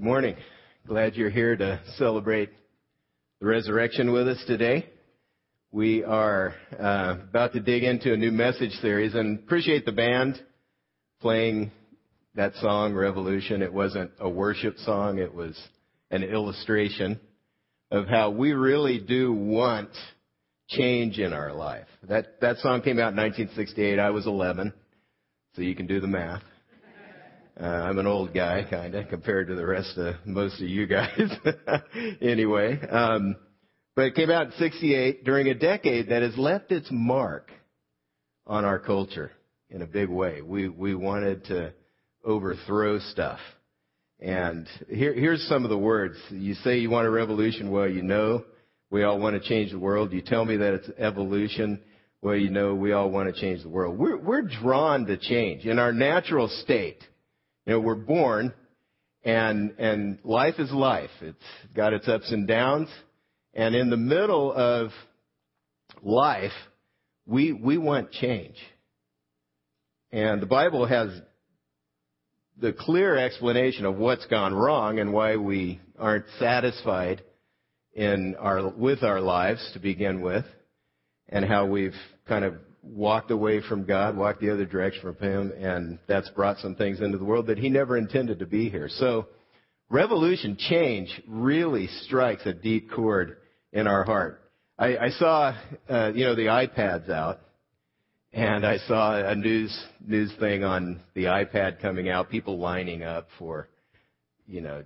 Good morning. Glad you're here to celebrate the resurrection with us today. We are uh, about to dig into a new message series and appreciate the band playing that song, Revolution. It wasn't a worship song, it was an illustration of how we really do want change in our life. That, that song came out in 1968. I was 11, so you can do the math. Uh, I'm an old guy, kind of, compared to the rest of most of you guys. anyway, um, but it came out in '68 during a decade that has left its mark on our culture in a big way. We we wanted to overthrow stuff, and here, here's some of the words. You say you want a revolution. Well, you know, we all want to change the world. You tell me that it's evolution. Well, you know, we all want to change the world. We're, we're drawn to change in our natural state. You know, we're born and, and life is life. It's got its ups and downs. And in the middle of life, we, we want change. And the Bible has the clear explanation of what's gone wrong and why we aren't satisfied in our, with our lives to begin with and how we've kind of walked away from God, walked the other direction from Him, and that's brought some things into the world that He never intended to be here. So, revolution, change, really strikes a deep chord in our heart. I, I saw, uh, you know, the iPads out, and I saw a news news thing on the iPad coming out, people lining up for, you know,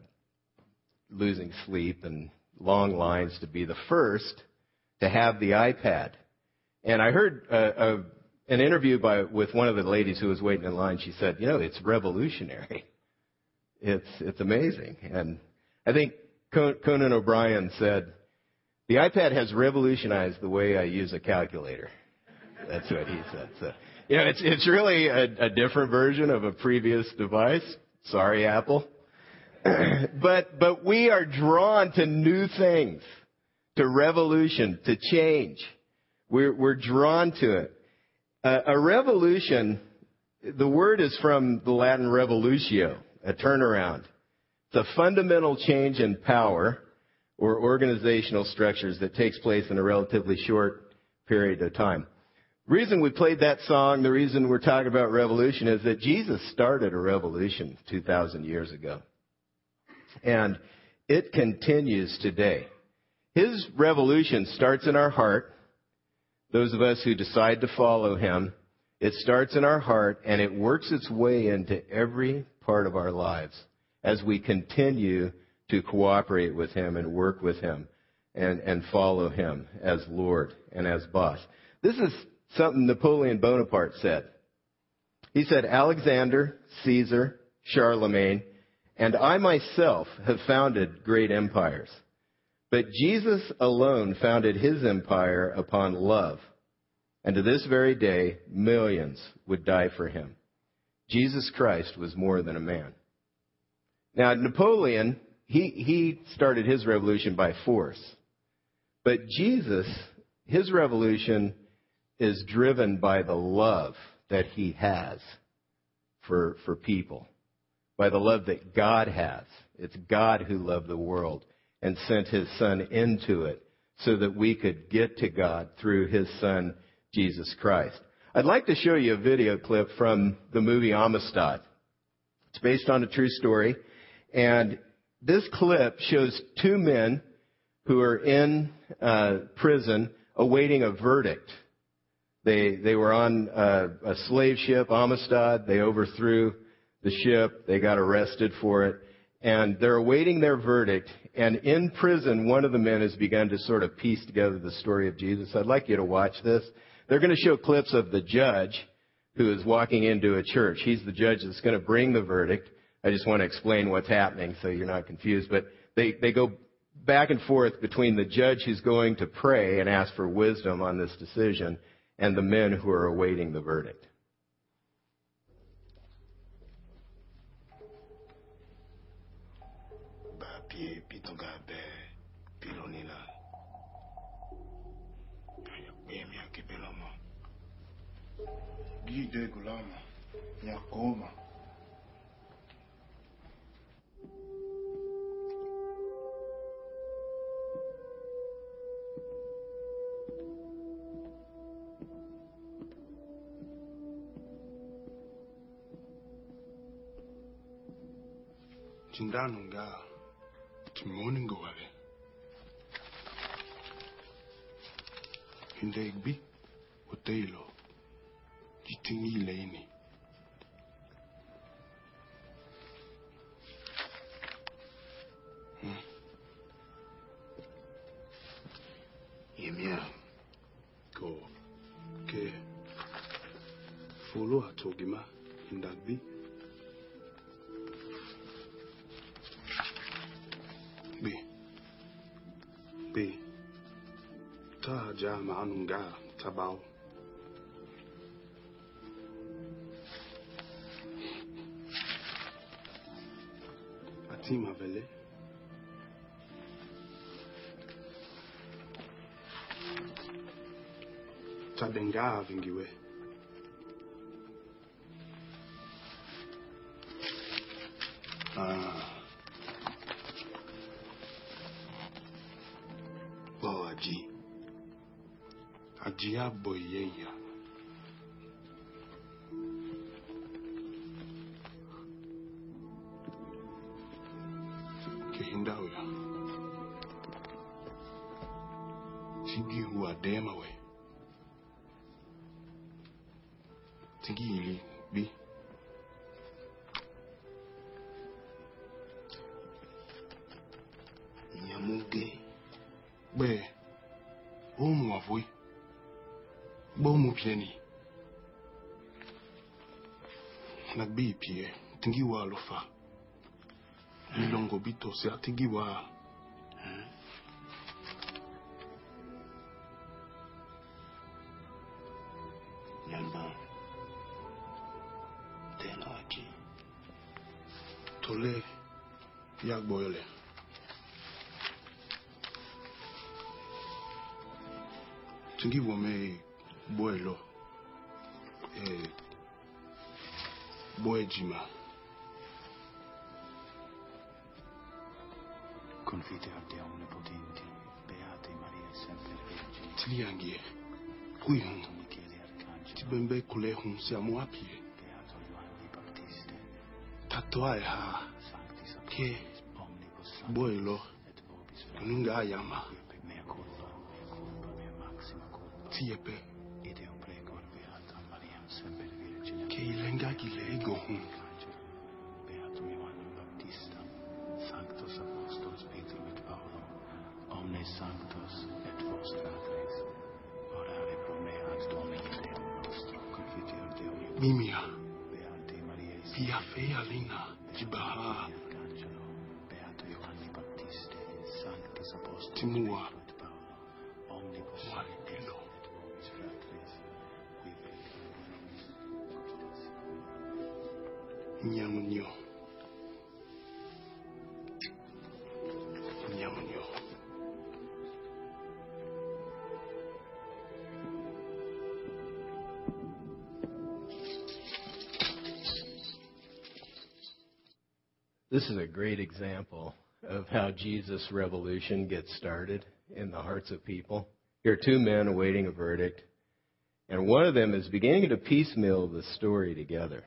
losing sleep and long lines to be the first to have the iPad. And I heard uh, a, an interview by with one of the ladies who was waiting in line. She said, "You know, it's revolutionary. It's it's amazing." And I think Conan O'Brien said, "The iPad has revolutionized the way I use a calculator." That's what he said. So, you know, it's it's really a, a different version of a previous device. Sorry, Apple. but but we are drawn to new things, to revolution, to change. We're, we're drawn to it. Uh, a revolution, the word is from the Latin revolutio, a turnaround. It's a fundamental change in power or organizational structures that takes place in a relatively short period of time. The reason we played that song, the reason we're talking about revolution is that Jesus started a revolution 2,000 years ago. And it continues today. His revolution starts in our heart those of us who decide to follow him, it starts in our heart and it works its way into every part of our lives as we continue to cooperate with him and work with him and, and follow him as Lord and as boss. This is something Napoleon Bonaparte said. He said, Alexander, Caesar, Charlemagne, and I myself have founded great empires. But Jesus alone founded his empire upon love. And to this very day, millions would die for him. Jesus Christ was more than a man. Now, Napoleon, he, he started his revolution by force. But Jesus, his revolution is driven by the love that he has for, for people, by the love that God has. It's God who loved the world and sent his son into it so that we could get to God through his son, Jesus Christ. I'd like to show you a video clip from the movie Amistad. It's based on a true story. And this clip shows two men who are in uh, prison awaiting a verdict. They, they were on a, a slave ship, Amistad. They overthrew the ship. They got arrested for it and they're awaiting their verdict. And in prison, one of the men has begun to sort of piece together the story of Jesus. I'd like you to watch this. They're going to show clips of the judge who is walking into a church. He's the judge that's going to bring the verdict. I just want to explain what's happening so you're not confused. But they, they go back and forth between the judge who's going to pray and ask for wisdom on this decision and the men who are awaiting the verdict. ọ̀gá abẹ́ pílò nílà àyà pé èmi àkébé lọ́mọ gídé gùlámà morning go away. Hindi igbi, utaylo, jitingi laini. جاء عنهم جاء تبعوا أتيم هفلي tadengaa vingiwe. bomupheni nakubiphi-ke eh, thingiwa lofa ilongo bidose athi ngiwa hmm. tole tena wathi thole vuelo. Eh, Buejima. Confideate a omnipotenti, beate Maria e sempre Vergine. Tliangie. Tibembe kulehun siamo a pie. Beato Ioanni Battiste. Che. Nunga ayama. Tiepe. Gilego beatum Ioannem Baptista, sanctos apostolus Peter et Paulo, omnes sanctos et vos fratres, orare pro me ad Domini Deum nostro, confiteor Deum Mimia. Beate Maria Pia fea lina. Jibaha. Beato Ioanni Battiste, Sanctus Apostolus Timua. This is a great example of how Jesus' revolution gets started in the hearts of people. Here are two men awaiting a verdict, and one of them is beginning to piecemeal the story together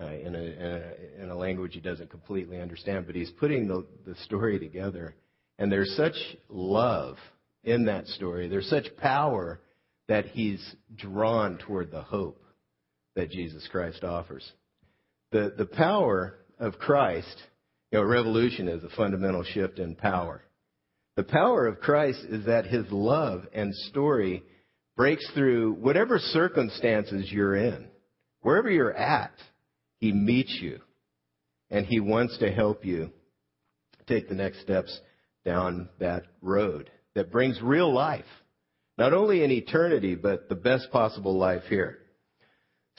uh, in, a, in, a, in a language he doesn't completely understand, but he's putting the, the story together. And there's such love in that story, there's such power that he's drawn toward the hope that Jesus Christ offers. The, the power of Christ, you know, revolution is a fundamental shift in power. The power of Christ is that his love and story breaks through whatever circumstances you're in. Wherever you're at, he meets you. And he wants to help you take the next steps down that road that brings real life. Not only in eternity, but the best possible life here.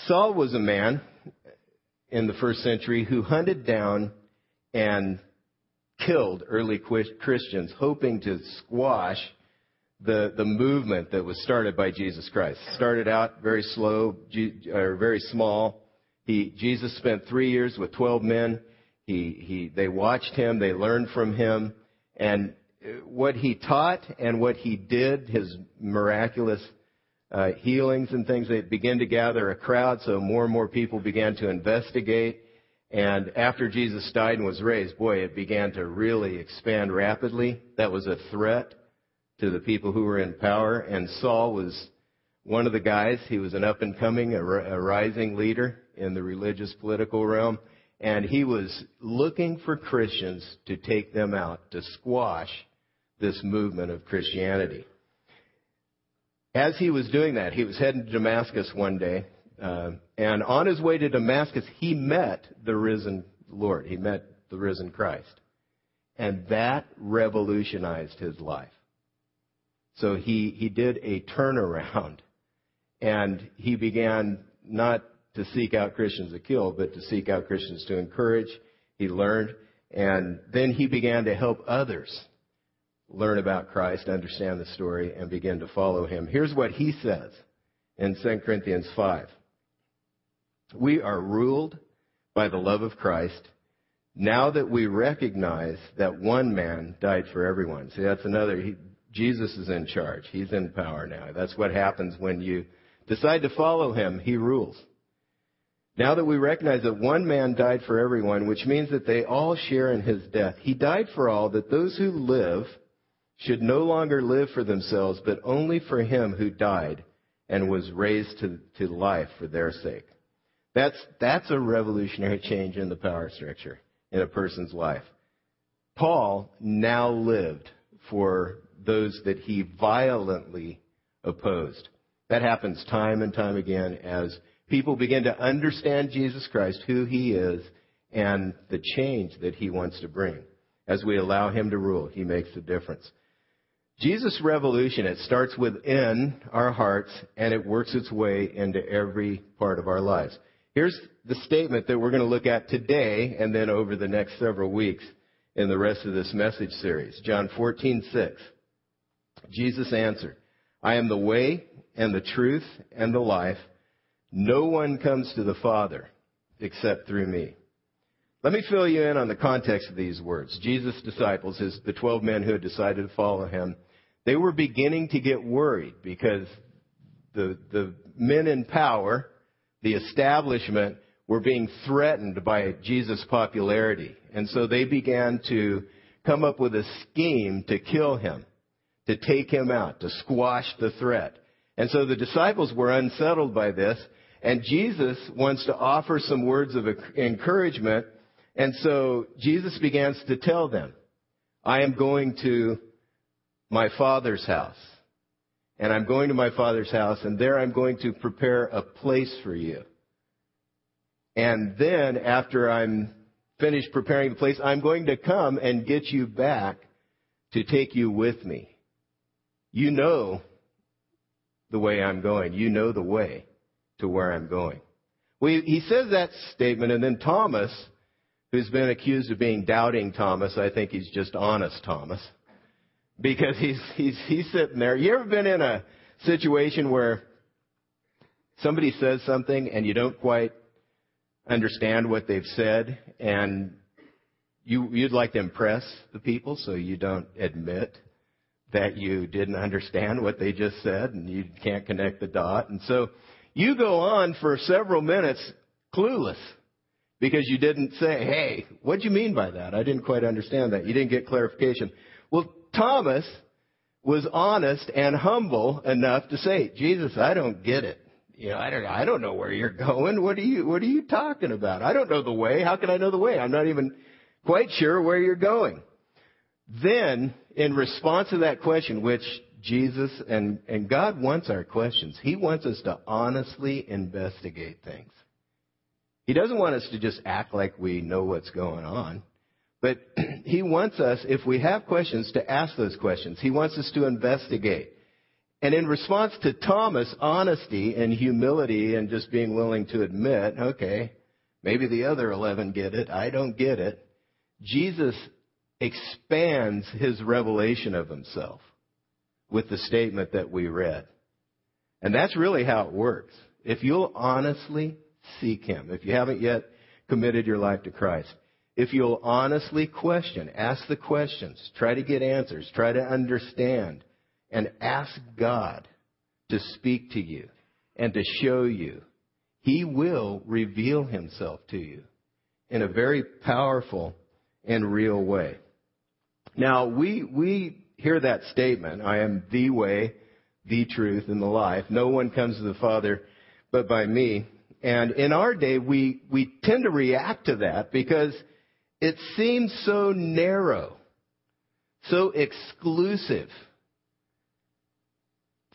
Saul was a man in the first century who hunted down and killed early Christians, hoping to squash the, the movement that was started by Jesus Christ. Started out very slow, or very small. He, Jesus spent three years with 12 men. He, he, they watched him, they learned from him, and what he taught and what he did, his miraculous Uh, healings and things, they began to gather a crowd, so more and more people began to investigate. And after Jesus died and was raised, boy, it began to really expand rapidly. That was a threat to the people who were in power. And Saul was one of the guys. He was an up and coming, a, a rising leader in the religious political realm. And he was looking for Christians to take them out, to squash this movement of Christianity. As he was doing that, he was heading to Damascus one day, uh, and on his way to Damascus, he met the risen Lord. He met the risen Christ. And that revolutionized his life. So he, he did a turnaround, and he began not to seek out Christians to kill, but to seek out Christians to encourage. He learned, and then he began to help others learn about Christ, understand the story, and begin to follow him. Here's what he says in 2 Corinthians 5. We are ruled by the love of Christ now that we recognize that one man died for everyone. See, that's another, he, Jesus is in charge. He's in power now. That's what happens when you decide to follow him. He rules. Now that we recognize that one man died for everyone, which means that they all share in his death, he died for all that those who live should no longer live for themselves, but only for him who died and was raised to, to life for their sake. That's, that's a revolutionary change in the power structure in a person's life. Paul now lived for those that he violently opposed. That happens time and time again as people begin to understand Jesus Christ, who he is, and the change that he wants to bring. As we allow him to rule, he makes a difference. Jesus' revolution, it starts within our hearts and it works its way into every part of our lives. Here's the statement that we're going to look at today and then over the next several weeks in the rest of this message series. John 14:6. Jesus answered, I am the way and the truth and the life. No one comes to the Father except through me. Let me fill you in on the context of these words. Jesus' disciples, his, the 12 men who had decided to follow him, they were beginning to get worried because the, the men in power, the establishment, were being threatened by Jesus' popularity. And so they began to come up with a scheme to kill him, to take him out, to squash the threat. And so the disciples were unsettled by this, and Jesus wants to offer some words of encouragement. And so Jesus begins to tell them, I am going to my Father's house. And I'm going to my Father's house, and there I'm going to prepare a place for you. And then, after I'm finished preparing the place, I'm going to come and get you back to take you with me. You know the way I'm going. You know the way to where I'm going. Well, he says that statement, and then Thomas, who's been accused of being doubting Thomas, I think he's just honest Thomas because he's he's he's sitting there. You ever been in a situation where somebody says something and you don't quite understand what they've said and you you'd like to impress the people so you don't admit that you didn't understand what they just said and you can't connect the dot and so you go on for several minutes clueless because you didn't say, "Hey, what do you mean by that? I didn't quite understand that." You didn't get clarification. Well, Thomas was honest and humble enough to say, Jesus, I don't get it. You know, I don't, I don't know where you're going. What are you, what are you talking about? I don't know the way. How can I know the way? I'm not even quite sure where you're going. Then, in response to that question, which Jesus and, and God wants our questions, He wants us to honestly investigate things. He doesn't want us to just act like we know what's going on. But he wants us, if we have questions, to ask those questions. He wants us to investigate. And in response to Thomas' honesty and humility and just being willing to admit, okay, maybe the other 11 get it, I don't get it, Jesus expands his revelation of himself with the statement that we read. And that's really how it works. If you'll honestly seek him, if you haven't yet committed your life to Christ, if you'll honestly question, ask the questions, try to get answers, try to understand, and ask God to speak to you and to show you, He will reveal Himself to you. in a very powerful and real way. Now, we, we hear that statement, I am the way, the truth, and the life. No one comes to the Father but by me. And in our day, we, we tend to react to that because it seems so narrow, so exclusive.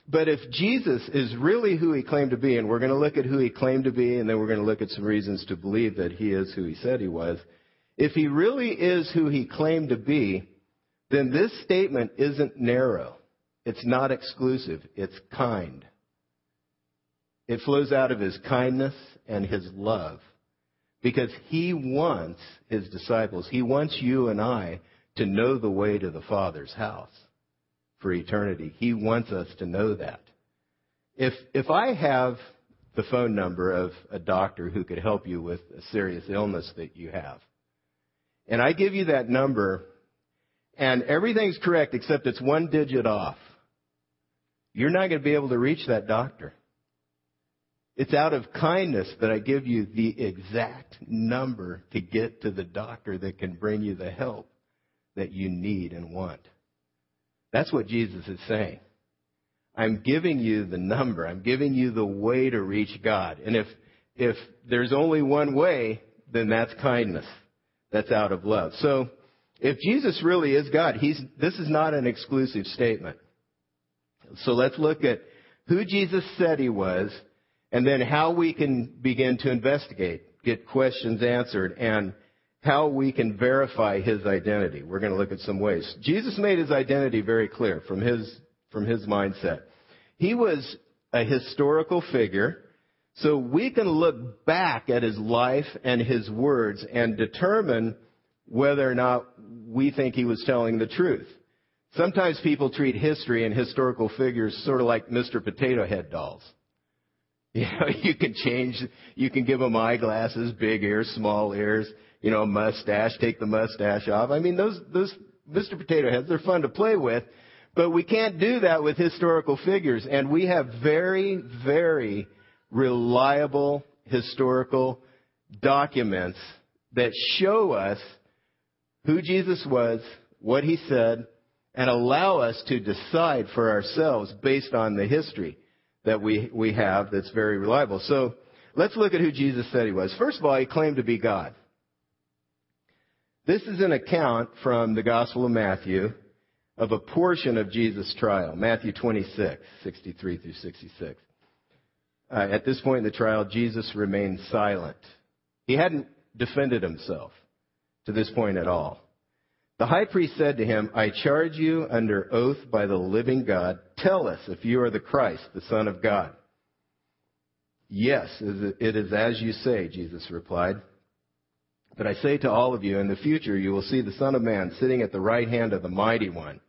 But if Jesus is really who he claimed to be, and we're going to look at who he claimed to be, and then we're going to look at some reasons to believe that he is who he said he was. If he really is who he claimed to be, then this statement isn't narrow. It's not exclusive. It's kind. It flows out of his kindness and his love. Because he wants his disciples, he wants you and I to know the way to the Father's house for eternity. He wants us to know that. If, if I have the phone number of a doctor who could help you with a serious illness that you have, and I give you that number, and everything's correct except it's one digit off, you're not going to be able to reach that doctor. It's out of kindness that I give you the exact number to get to the doctor that can bring you the help that you need and want. That's what Jesus is saying. I'm giving you the number. I'm giving you the way to reach God. And if, if there's only one way, then that's kindness. That's out of love. So, if Jesus really is God, he's, this is not an exclusive statement. So let's look at who Jesus said he was and then how we can begin to investigate, get questions answered, and how we can verify his identity. We're going to look at some ways. Jesus made his identity very clear from his, from his mindset. He was a historical figure, so we can look back at his life and his words and determine whether or not we think he was telling the truth. Sometimes people treat history and historical figures sort of like Mr. Potato Head dolls. You know, you can change, you can give them eyeglasses, big ears, small ears you know, mustache, take the mustache off. I mean, those, those Mr. Potato Heads, they're fun to play with, but we can't do that with historical figures. And we have very, very reliable historical documents that show us who Jesus was, what he said, and allow us to decide for ourselves based on the history that we, we have that's very reliable. So let's look at who Jesus said he was. First of all, he claimed to be God. This is an account from the Gospel of Matthew of a portion of Jesus' trial, Matthew 26, 63 through 66. Uh, at this point in the trial, Jesus remained silent. He hadn't defended himself to this point at all. The high priest said to him, I charge you under oath by the living God, tell us if you are the Christ, the Son of God. Yes, it is as you say, Jesus replied. But I say to all of you, in the future you will see the Son of Man sitting at the right hand of the Mighty One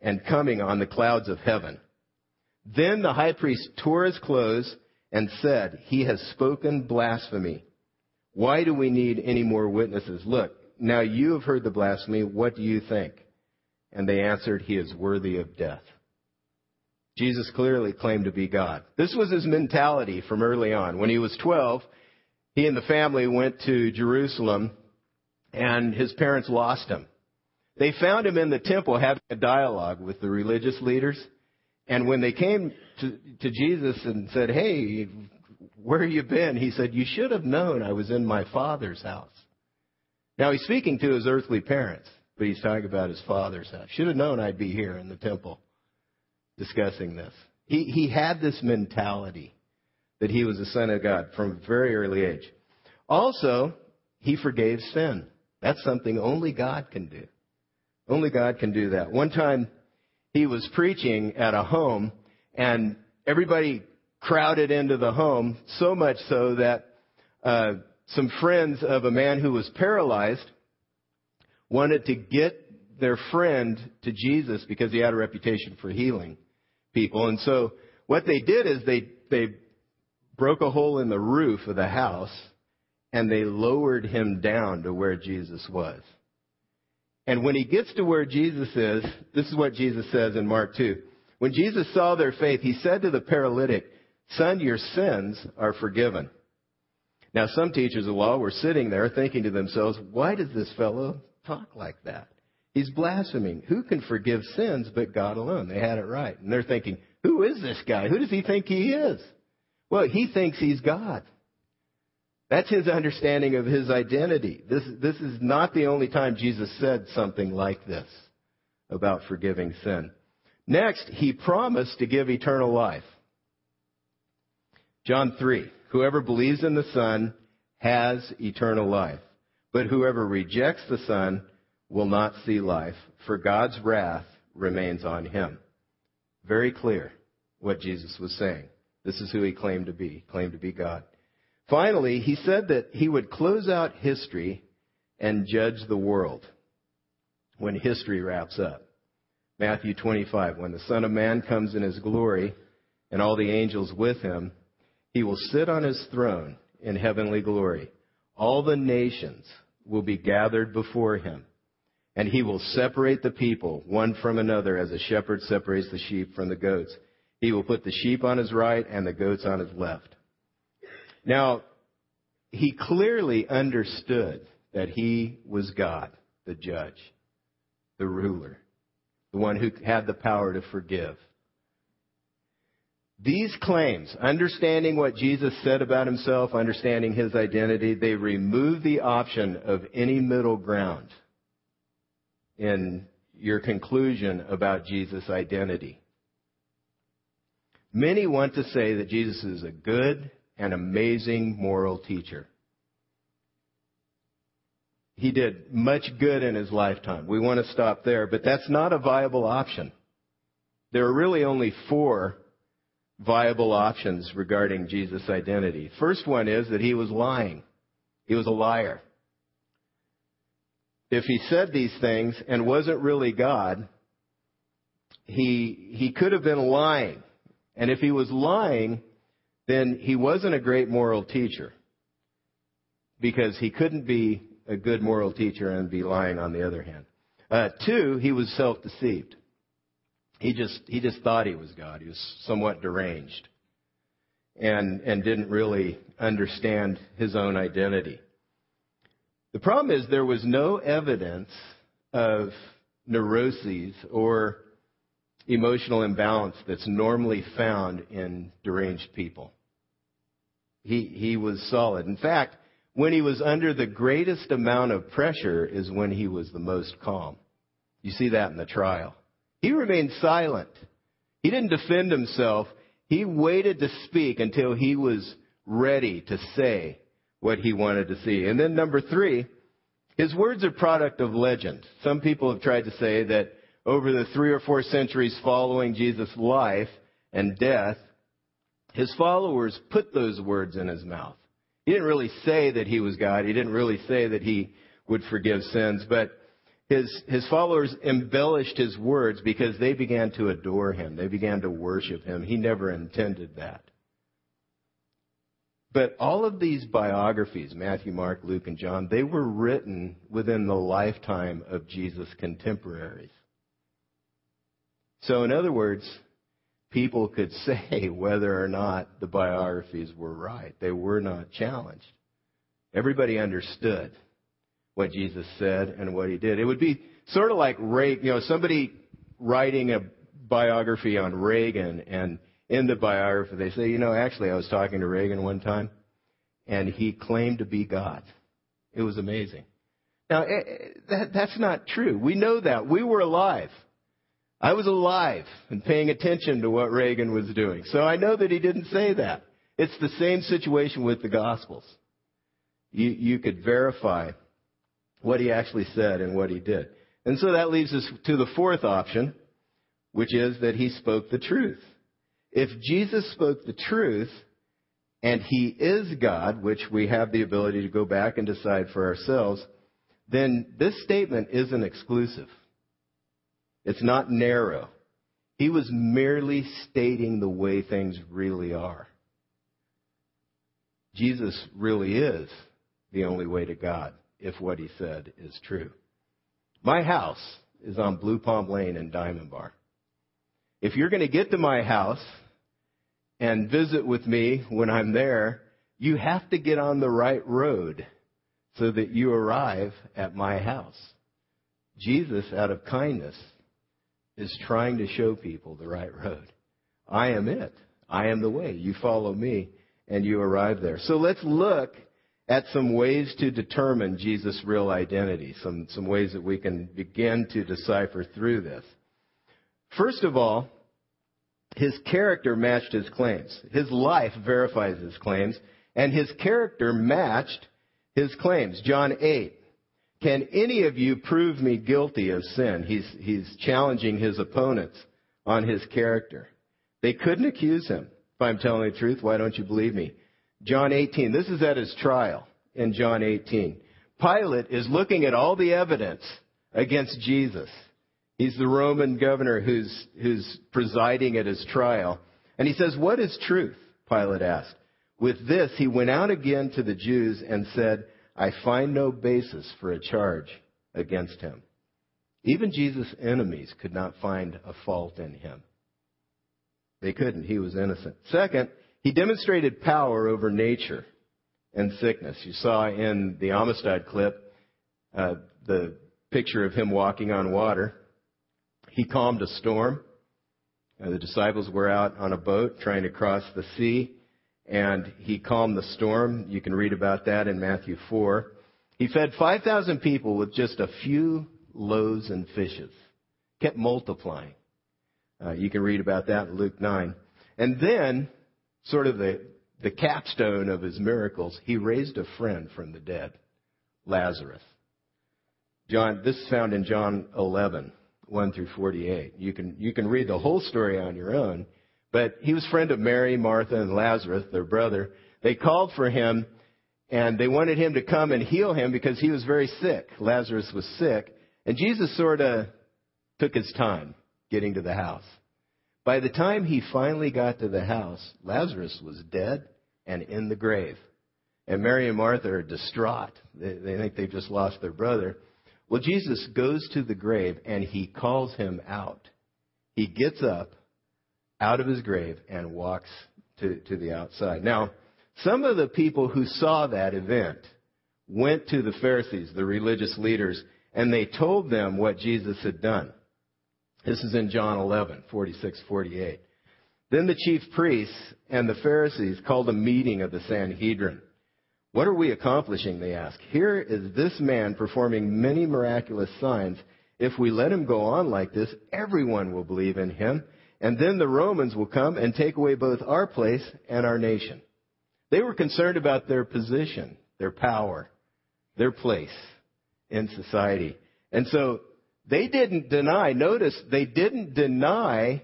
and coming on the clouds of heaven. Then the high priest tore his clothes and said, He has spoken blasphemy. Why do we need any more witnesses? Look, now you have heard the blasphemy. What do you think? And they answered, He is worthy of death. Jesus clearly claimed to be God. This was his mentality from early on. When he was 12, he and the family went to Jerusalem and his parents lost him. They found him in the temple having a dialogue with the religious leaders. And when they came to, to Jesus and said, Hey, where have you been? He said, You should have known I was in my father's house. Now he's speaking to his earthly parents, but he's talking about his father's house. Should have known I'd be here in the temple discussing this. He, he had this mentality that he was the Son of God from a very early age. Also, he forgave sin. That's something only God can do. Only God can do that. One time, he was preaching at a home, and everybody crowded into the home, so much so that uh, some friends of a man who was paralyzed wanted to get their friend to Jesus because he had a reputation for healing people. And so what they did is they, they broke a hole in the roof of the house and they lowered him down to where Jesus was. And when he gets to where Jesus is, this is what Jesus says in Mark 2. When Jesus saw their faith, he said to the paralytic, Son, your sins are forgiven. Now, some teachers of law were sitting there thinking to themselves, why does this fellow talk like that? He's blaspheming. Who can forgive sins but God alone? They had it right. And they're thinking, who is this guy? Who does he think he is? Well, he thinks he's God. That's his understanding of his identity. This, this is not the only time Jesus said something like this about forgiving sin. Next, he promised to give eternal life. John 3. Whoever believes in the Son has eternal life. But whoever rejects the Son will not see life, for God's wrath remains on him. Very clear what Jesus was saying. This is who he claimed to be, claimed to be God. Finally, he said that he would close out history and judge the world when history wraps up. Matthew 25, when the Son of Man comes in his glory and all the angels with him, he will sit on his throne in heavenly glory. All the nations will be gathered before him, and he will separate the people one from another as a shepherd separates the sheep from the goats. He will put the sheep on his right and the goats on his left. Now, he clearly understood that he was God, the judge, the ruler, the one who had the power to forgive. These claims, understanding what Jesus said about himself, understanding his identity, they remove the option of any middle ground in your conclusion about Jesus' identity. Many want to say that Jesus is a good and amazing moral teacher. He did much good in his lifetime. We want to stop there, but that's not a viable option. There are really only four viable options regarding Jesus' identity. First one is that he was lying. He was a liar. If he said these things and wasn't really God, he, he could have been lying. And if he was lying, then he wasn't a great moral teacher. Because he couldn't be a good moral teacher and be lying on the other hand. Uh, two, he was self-deceived. He just he just thought he was God. He was somewhat deranged, and and didn't really understand his own identity. The problem is there was no evidence of neuroses or emotional imbalance that's normally found in deranged people. He he was solid. In fact, when he was under the greatest amount of pressure is when he was the most calm. You see that in the trial. He remained silent. He didn't defend himself. He waited to speak until he was ready to say what he wanted to see. And then number three, his words are product of legend. Some people have tried to say that over the three or four centuries following Jesus' life and death, his followers put those words in his mouth. He didn't really say that he was God. He didn't really say that he would forgive sins, but his, his followers embellished his words because they began to adore him. They began to worship him. He never intended that. But all of these biographies, Matthew, Mark, Luke, and John, they were written within the lifetime of Jesus' contemporaries. So, in other words, people could say whether or not the biographies were right. They were not challenged. Everybody understood what Jesus said and what he did. It would be sort of like you know, somebody writing a biography on Reagan and in the biography they say, you know, actually I was talking to Reagan one time and he claimed to be God. It was amazing. Now, eh, eh, that, that's not true. We know that. We were alive. I was alive and paying attention to what Reagan was doing. So I know that he didn't say that. It's the same situation with the Gospels. You, you could verify what he actually said and what he did. And so that leaves us to the fourth option, which is that he spoke the truth. If Jesus spoke the truth, and he is God, which we have the ability to go back and decide for ourselves, then this statement isn't exclusive. It's not narrow. He was merely stating the way things really are. Jesus really is the only way to God if what he said is true. My house is on Blue Palm Lane in Diamond Bar. If you're going to get to my house and visit with me when I'm there, you have to get on the right road so that you arrive at my house. Jesus, out of kindness, is trying to show people the right road. I am it. I am the way. You follow me and you arrive there. So let's look at some ways to determine Jesus' real identity, some, some ways that we can begin to decipher through this. First of all, his character matched his claims. His life verifies his claims, and his character matched his claims. John 8. Can any of you prove me guilty of sin? He's, he's challenging his opponents on his character. They couldn't accuse him. If I'm telling the truth, why don't you believe me? John 18. This is at his trial in John 18. Pilate is looking at all the evidence against Jesus. He's the Roman governor who's, who's presiding at his trial. And he says, What is truth? Pilate asked. With this, he went out again to the Jews and said, I find no basis for a charge against him. Even Jesus' enemies could not find a fault in him. They couldn't. He was innocent. Second, he demonstrated power over nature and sickness. You saw in the Amistad clip uh, the picture of him walking on water. He calmed a storm. Uh, the disciples were out on a boat trying to cross the sea, and he calmed the storm. You can read about that in Matthew 4. He fed 5,000 people with just a few loaves and fishes, kept multiplying. Uh, you can read about that in Luke 9. And then, sort of the, the capstone of his miracles, he raised a friend from the dead, Lazarus. John, this is found in John 11. 1 through 48. You can, you can read the whole story on your own. But he was friend of Mary, Martha, and Lazarus, their brother. They called for him and they wanted him to come and heal him because he was very sick. Lazarus was sick. And Jesus sort of took his time getting to the house. By the time he finally got to the house, Lazarus was dead and in the grave. And Mary and Martha are distraught. They, they think they've just lost their brother. Well, Jesus goes to the grave and he calls him out. He gets up out of his grave and walks to, to the outside. Now, some of the people who saw that event went to the Pharisees, the religious leaders, and they told them what Jesus had done. This is in John 11, 46, 48. Then the chief priests and the Pharisees called a meeting of the Sanhedrin. What are we accomplishing? They ask. Here is this man performing many miraculous signs. If we let him go on like this, everyone will believe in him, and then the Romans will come and take away both our place and our nation. They were concerned about their position, their power, their place in society. And so they didn't deny, notice, they didn't deny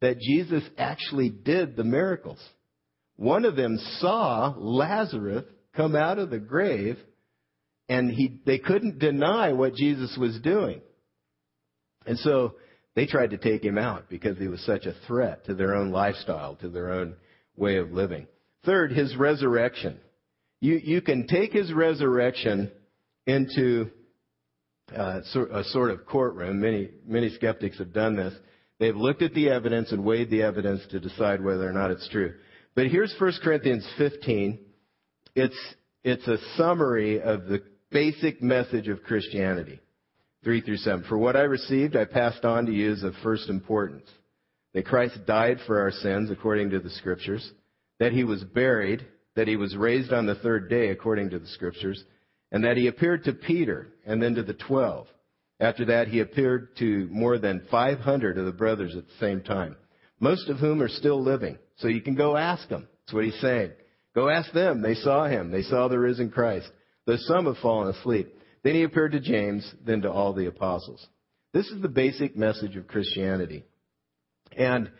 that Jesus actually did the miracles. One of them saw Lazarus come out of the grave, and he, they couldn't deny what Jesus was doing. And so they tried to take him out because he was such a threat to their own lifestyle, to their own way of living. Third, his resurrection. You, you can take his resurrection into uh, a sort of courtroom. Many, many skeptics have done this. They've looked at the evidence and weighed the evidence to decide whether or not it's true. But here's 1 Corinthians 15, it's, it's a summary of the basic message of Christianity. 3 through 7. For what I received, I passed on to you as of first importance. That Christ died for our sins according to the scriptures, that he was buried, that he was raised on the third day according to the scriptures, and that he appeared to Peter and then to the twelve. After that, he appeared to more than 500 of the brothers at the same time, most of whom are still living. So you can go ask them. That's what he's saying. Go ask them. They saw him. They saw the risen Christ. Though some have fallen asleep. Then he appeared to James, then to all the apostles. This is the basic message of Christianity. And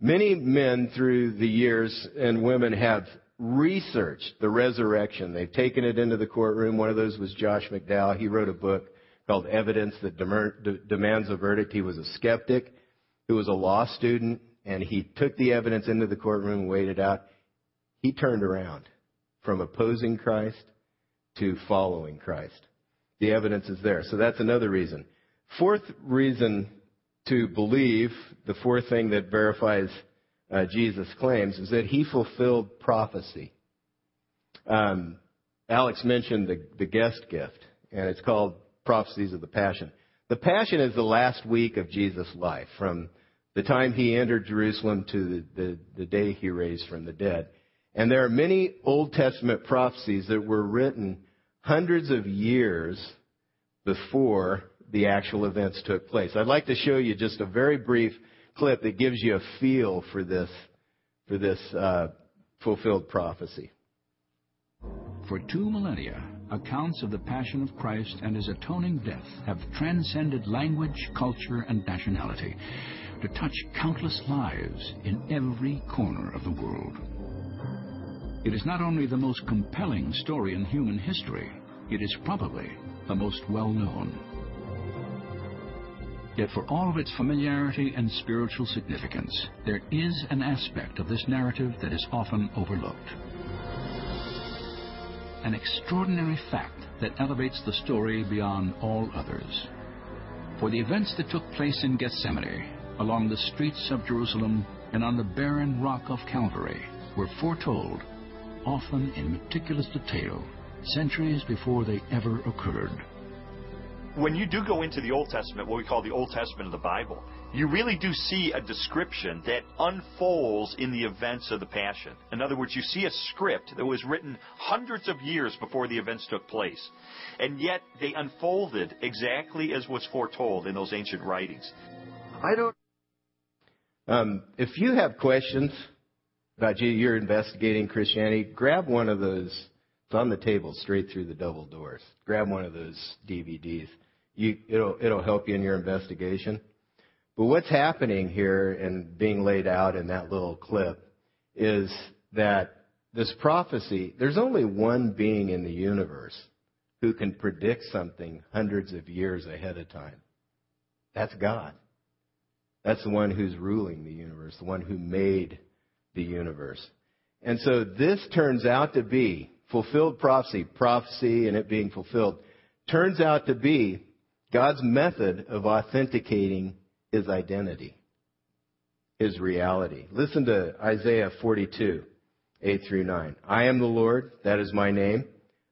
many men through the years and women have researched the resurrection. They've taken it into the courtroom. One of those was Josh McDowell. He wrote a book called Evidence That Demands a Verdict. He was a skeptic who was a law student, and he took the evidence into the courtroom and weighed it out. He turned around from opposing Christ to following Christ. The evidence is there. So that's another reason. Fourth reason to believe, the fourth thing that verifies uh, Jesus' claims, is that he fulfilled prophecy. Um, Alex mentioned the, the guest gift, and it's called Prophecies of the Passion. The Passion is the last week of Jesus' life, from the time he entered Jerusalem to the, the, the day he raised from the dead. And there are many Old Testament prophecies that were written hundreds of years before the actual events took place. I'd like to show you just a very brief clip that gives you a feel for this, for this uh, fulfilled prophecy. For two millennia, accounts of the Passion of Christ and his atoning death have transcended language, culture, and nationality to touch countless lives in every corner of the world. It is not only the most compelling story in human history, it is probably the most well known. Yet, for all of its familiarity and spiritual significance, there is an aspect of this narrative that is often overlooked. An extraordinary fact that elevates the story beyond all others. For the events that took place in Gethsemane, along the streets of Jerusalem, and on the barren rock of Calvary were foretold, often in meticulous detail, centuries before they ever occurred when you do go into the Old Testament, what we call the Old Testament of the Bible, you really do see a description that unfolds in the events of the Passion. In other words, you see a script that was written hundreds of years before the events took place. And yet they unfolded exactly as was foretold in those ancient writings. I don't. Um, if you have questions about you, you're investigating Christianity, grab one of those. It's on the table straight through the double doors. Grab one of those DVDs you, it'll, it'll help you in your investigation. But what's happening here and being laid out in that little clip is that this prophecy, there's only one being in the universe who can predict something hundreds of years ahead of time. That's God. That's the one who's ruling the universe, the one who made the universe. And so this turns out to be fulfilled prophecy, prophecy and it being fulfilled, turns out to be God's method of authenticating his identity, his reality. Listen to Isaiah 42, 8 through 9. I am the Lord, that is my name.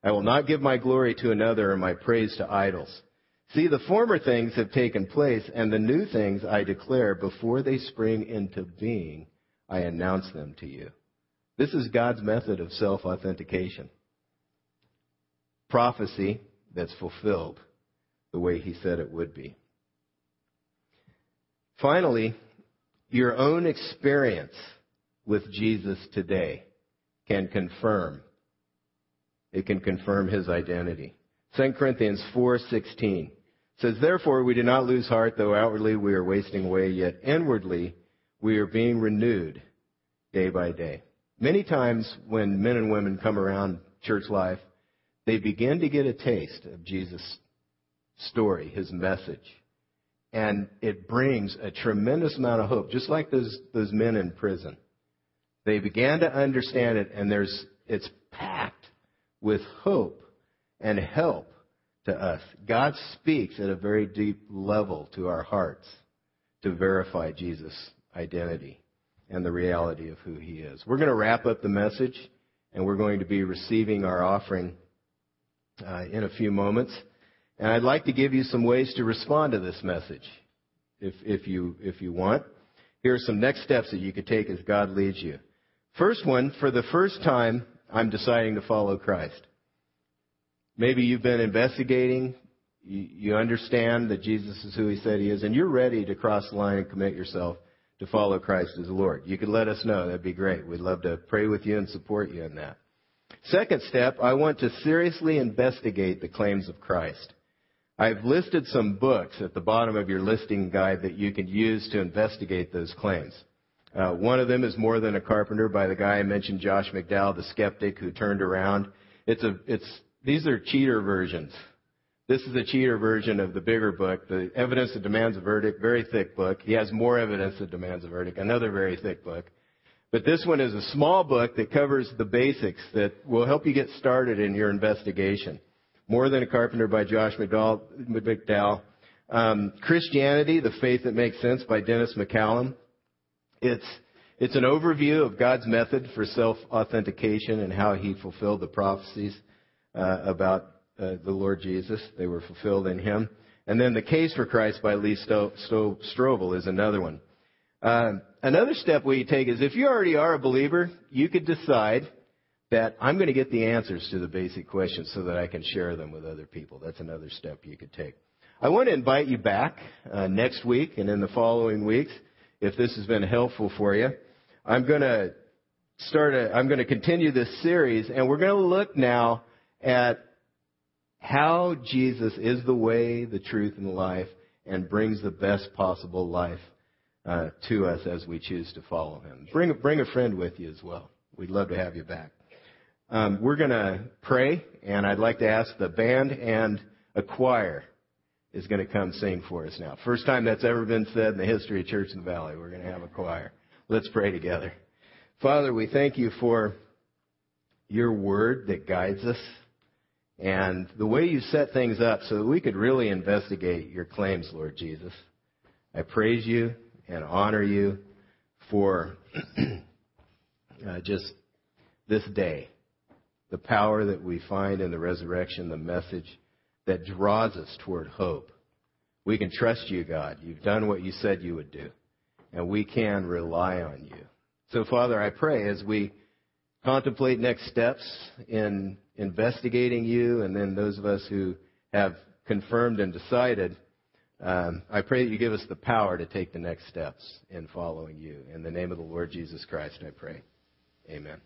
I will not give my glory to another or my praise to idols. See, the former things have taken place, and the new things I declare before they spring into being, I announce them to you. This is God's method of self authentication. Prophecy that's fulfilled the way he said it would be. Finally, your own experience with Jesus today can confirm. It can confirm his identity. 2 Corinthians 4:16 says, "Therefore we do not lose heart, though outwardly we are wasting away, yet inwardly we are being renewed day by day." Many times when men and women come around church life, they begin to get a taste of Jesus' story, his message. And it brings a tremendous amount of hope, just like those, those men in prison. They began to understand it, and there's, it's packed with hope and help to us. God speaks at a very deep level to our hearts to verify Jesus' identity and the reality of who he is. We're going to wrap up the message, and we're going to be receiving our offering uh, in a few moments. And I'd like to give you some ways to respond to this message, if, if, you, if you want. Here are some next steps that you could take as God leads you. First one, for the first time, I'm deciding to follow Christ. Maybe you've been investigating, you, you understand that Jesus is who he said he is, and you're ready to cross the line and commit yourself to follow Christ as Lord. You could let us know. That'd be great. We'd love to pray with you and support you in that. Second step, I want to seriously investigate the claims of Christ. I've listed some books at the bottom of your listing guide that you can use to investigate those claims. Uh, one of them is More Than a Carpenter by the guy I mentioned, Josh McDowell, the skeptic who turned around. It's a, it's, these are cheater versions. This is a cheater version of the bigger book, The Evidence That Demands a Verdict, very thick book. He has more evidence that demands a verdict, another very thick book. But this one is a small book that covers the basics that will help you get started in your investigation. More Than a Carpenter by Josh McDowell. Um, Christianity, The Faith That Makes Sense by Dennis McCallum. It's, It's an overview of God's method for self-authentication and how He fulfilled the prophecies uh, about uh, the Lord Jesus. They were fulfilled in Him. And then the case for Christ by Lee Sto- Sto- Strobel is another one. Uh, another step we take is if you already are a believer, you could decide that I'm going to get the answers to the basic questions so that I can share them with other people. That's another step you could take. I want to invite you back uh, next week and in the following weeks if this has been helpful for you. I'm going to start a, I'm going to continue this series and we're going to look now at how Jesus is the way, the truth, and the life and brings the best possible life uh, to us as we choose to follow him. Bring, bring a friend with you as well. We'd love to have you back. Um, we're going to pray, and I'd like to ask the band and a choir is going to come sing for us now. First time that's ever been said in the history of Church in the Valley. We're going to have a choir. Let's pray together. Father, we thank you for your word that guides us and the way you set things up so that we could really investigate your claims, Lord Jesus. I praise you and honor you for uh, just this day the power that we find in the resurrection, the message that draws us toward hope. We can trust you, God. You've done what you said you would do, and we can rely on you. So, Father, I pray as we contemplate next steps in investigating you, and then those of us who have confirmed and decided, um, I pray that you give us the power to take the next steps in following you. In the name of the Lord Jesus Christ, I pray. Amen.